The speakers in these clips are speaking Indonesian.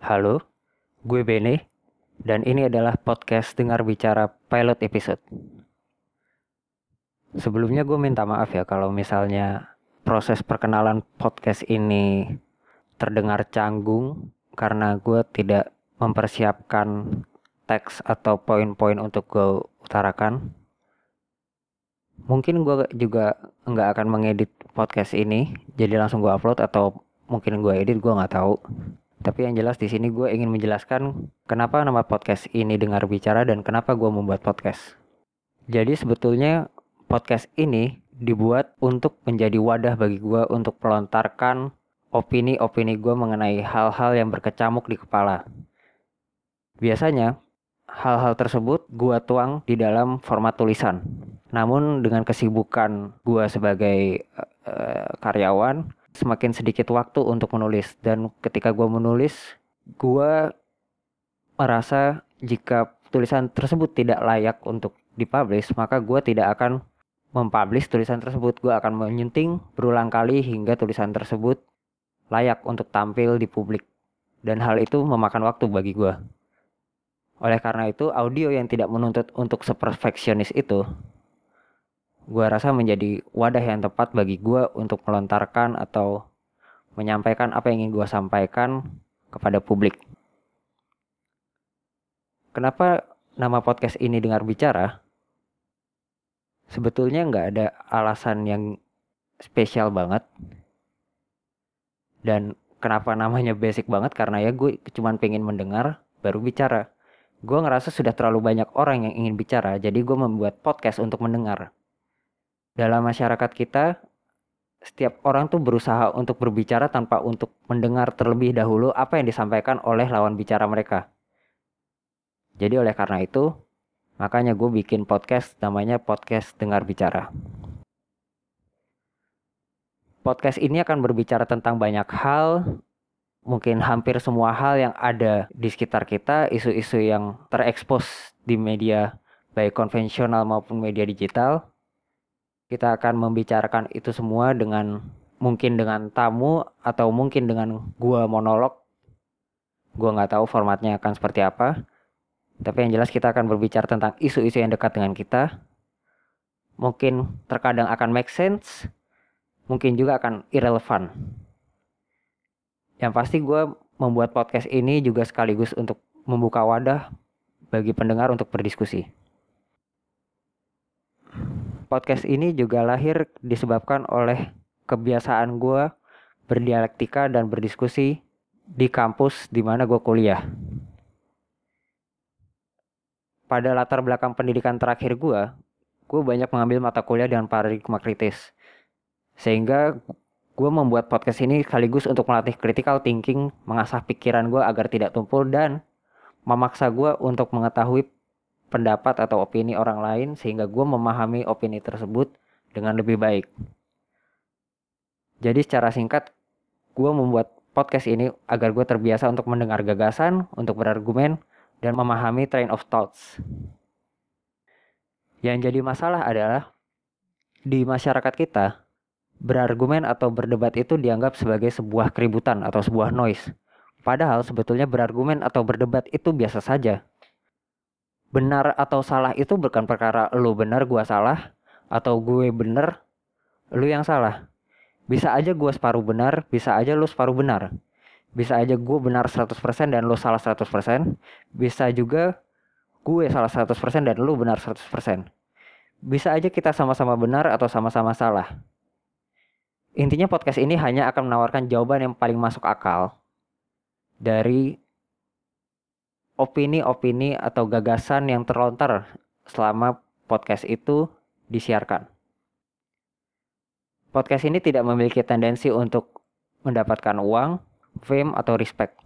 Halo, gue Bene, dan ini adalah podcast Dengar Bicara pilot episode. Sebelumnya gue minta maaf ya kalau misalnya proses perkenalan podcast ini terdengar canggung karena gue tidak mempersiapkan teks atau poin-poin untuk gue utarakan. Mungkin gue juga nggak akan mengedit podcast ini, jadi langsung gue upload atau mungkin gue edit gue nggak tahu. Tapi yang jelas di sini gue ingin menjelaskan kenapa nama podcast ini dengar bicara dan kenapa gue membuat podcast. Jadi sebetulnya podcast ini dibuat untuk menjadi wadah bagi gue untuk melontarkan opini-opini gue mengenai hal-hal yang berkecamuk di kepala. Biasanya hal-hal tersebut gue tuang di dalam format tulisan. Namun dengan kesibukan gue sebagai uh, karyawan, semakin sedikit waktu untuk menulis. Dan ketika gue menulis gue merasa jika tulisan tersebut tidak layak untuk dipublish maka gue tidak akan mempublish tulisan tersebut. Gue akan menyunting berulang kali hingga tulisan tersebut layak untuk tampil di publik. Dan hal itu memakan waktu bagi gue oleh karena itu audio yang tidak menuntut untuk seperfeksionis itu gue rasa menjadi wadah yang tepat bagi gue untuk melontarkan atau menyampaikan apa yang ingin gue sampaikan kepada publik. Kenapa nama podcast ini dengar bicara? Sebetulnya nggak ada alasan yang spesial banget. Dan kenapa namanya basic banget? Karena ya gue cuma pengen mendengar baru bicara. Gue ngerasa sudah terlalu banyak orang yang ingin bicara, jadi gue membuat podcast untuk mendengar dalam masyarakat kita setiap orang tuh berusaha untuk berbicara tanpa untuk mendengar terlebih dahulu apa yang disampaikan oleh lawan bicara mereka. Jadi oleh karena itu, makanya gue bikin podcast namanya podcast dengar bicara. Podcast ini akan berbicara tentang banyak hal, mungkin hampir semua hal yang ada di sekitar kita, isu-isu yang terekspos di media baik konvensional maupun media digital kita akan membicarakan itu semua dengan mungkin dengan tamu atau mungkin dengan gua monolog. Gua nggak tahu formatnya akan seperti apa. Tapi yang jelas kita akan berbicara tentang isu-isu yang dekat dengan kita. Mungkin terkadang akan make sense, mungkin juga akan irrelevant. Yang pasti gue membuat podcast ini juga sekaligus untuk membuka wadah bagi pendengar untuk berdiskusi. Podcast ini juga lahir disebabkan oleh kebiasaan gue berdialektika dan berdiskusi di kampus di mana gue kuliah. Pada latar belakang pendidikan terakhir gue, gue banyak mengambil mata kuliah dengan paradigma kritis. Sehingga gue membuat podcast ini sekaligus untuk melatih critical thinking, mengasah pikiran gue agar tidak tumpul dan memaksa gue untuk mengetahui pendapat atau opini orang lain sehingga gue memahami opini tersebut dengan lebih baik. Jadi secara singkat, gue membuat podcast ini agar gue terbiasa untuk mendengar gagasan, untuk berargumen, dan memahami train of thoughts. Yang jadi masalah adalah di masyarakat kita, berargumen atau berdebat itu dianggap sebagai sebuah keributan atau sebuah noise. Padahal sebetulnya berargumen atau berdebat itu biasa saja benar atau salah itu bukan perkara lu benar gua salah atau gue benar lu yang salah. Bisa aja gua separuh benar bisa aja lu separuh benar. Bisa aja gue benar 100% dan lu salah 100% bisa juga gue salah 100% dan lu benar 100% bisa aja kita sama-sama benar atau sama-sama salah. Intinya podcast ini hanya akan menawarkan jawaban yang paling masuk akal dari opini-opini atau gagasan yang terlontar selama podcast itu disiarkan. Podcast ini tidak memiliki tendensi untuk mendapatkan uang, fame, atau respect.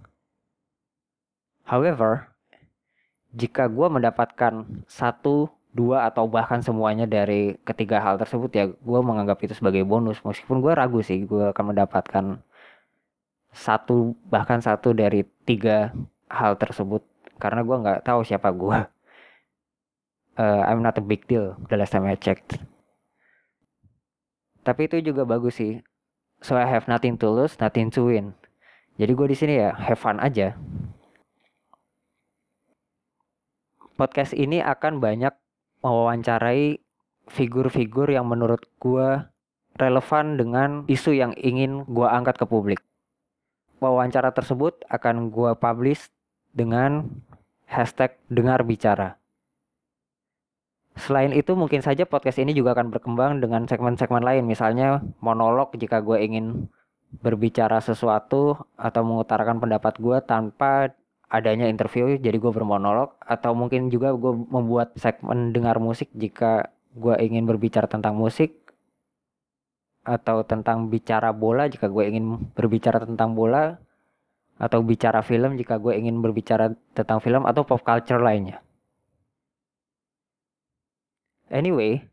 However, jika gue mendapatkan satu, dua, atau bahkan semuanya dari ketiga hal tersebut ya gue menganggap itu sebagai bonus. Meskipun gue ragu sih gue akan mendapatkan satu bahkan satu dari tiga hal tersebut karena gue nggak tahu siapa gue uh, eh, I'm not a big deal the last time I checked. Tapi itu juga bagus sih. So I have nothing to lose nothing to win. Jadi gue di sini ya have fun aja. Podcast ini akan banyak mewawancarai figur-figur yang menurut gue relevan dengan isu yang ingin gue angkat ke publik. Wawancara tersebut akan gue publish dengan hashtag dengar bicara. Selain itu mungkin saja podcast ini juga akan berkembang dengan segmen-segmen lain misalnya monolog jika gue ingin berbicara sesuatu atau mengutarakan pendapat gue tanpa adanya interview jadi gue bermonolog atau mungkin juga gue membuat segmen dengar musik jika gue ingin berbicara tentang musik atau tentang bicara bola jika gue ingin berbicara tentang bola atau bicara film jika gue ingin berbicara tentang film atau pop culture lainnya. Anyway,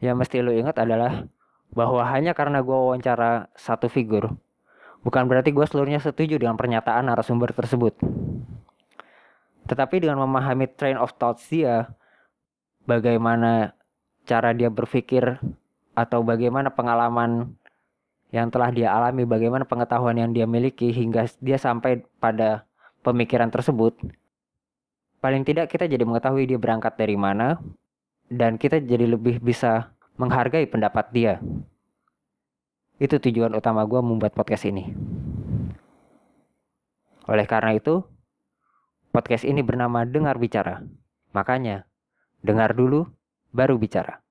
yang mesti lo ingat adalah bahwa hanya karena gue wawancara satu figur, bukan berarti gue seluruhnya setuju dengan pernyataan narasumber tersebut. Tetapi dengan memahami train of thoughts dia, bagaimana cara dia berpikir atau bagaimana pengalaman yang telah dia alami, bagaimana pengetahuan yang dia miliki hingga dia sampai pada pemikiran tersebut. Paling tidak kita jadi mengetahui dia berangkat dari mana, dan kita jadi lebih bisa menghargai pendapat dia. Itu tujuan utama gue membuat podcast ini. Oleh karena itu, podcast ini bernama Dengar Bicara. Makanya, dengar dulu, baru bicara.